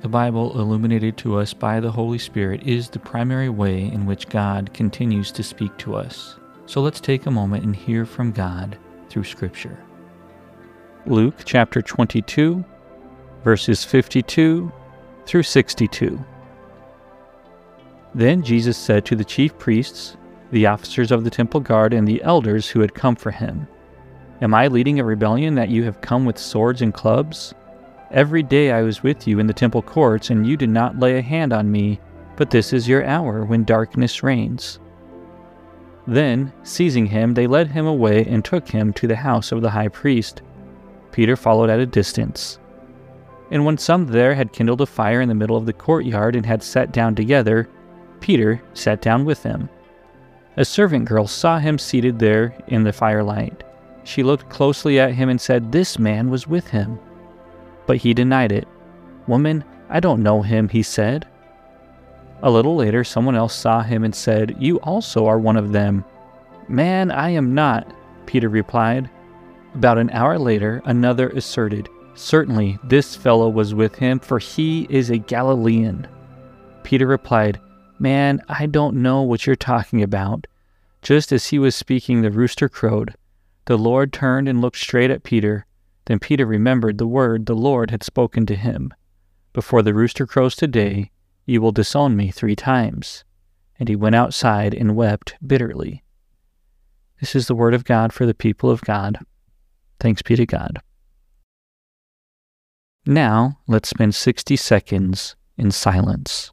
The Bible, illuminated to us by the Holy Spirit, is the primary way in which God continues to speak to us. So let's take a moment and hear from God through Scripture. Luke chapter 22, verses 52 through 62. Then Jesus said to the chief priests, the officers of the temple guard, and the elders who had come for him, Am I leading a rebellion that you have come with swords and clubs? Every day I was with you in the temple courts, and you did not lay a hand on me, but this is your hour when darkness reigns. Then, seizing him, they led him away and took him to the house of the high priest. Peter followed at a distance. And when some there had kindled a fire in the middle of the courtyard and had sat down together, Peter sat down with them. A servant girl saw him seated there in the firelight. She looked closely at him and said, This man was with him. But he denied it. Woman, I don't know him, he said. A little later, someone else saw him and said, You also are one of them. Man, I am not, Peter replied. About an hour later, another asserted, Certainly this fellow was with him, for he is a Galilean. Peter replied, Man, I don't know what you're talking about. Just as he was speaking, the rooster crowed. The Lord turned and looked straight at Peter. Then Peter remembered the word the Lord had spoken to him Before the rooster crows today, you will disown me three times. And he went outside and wept bitterly. This is the word of God for the people of God. Thanks be to God. Now, let's spend 60 seconds in silence.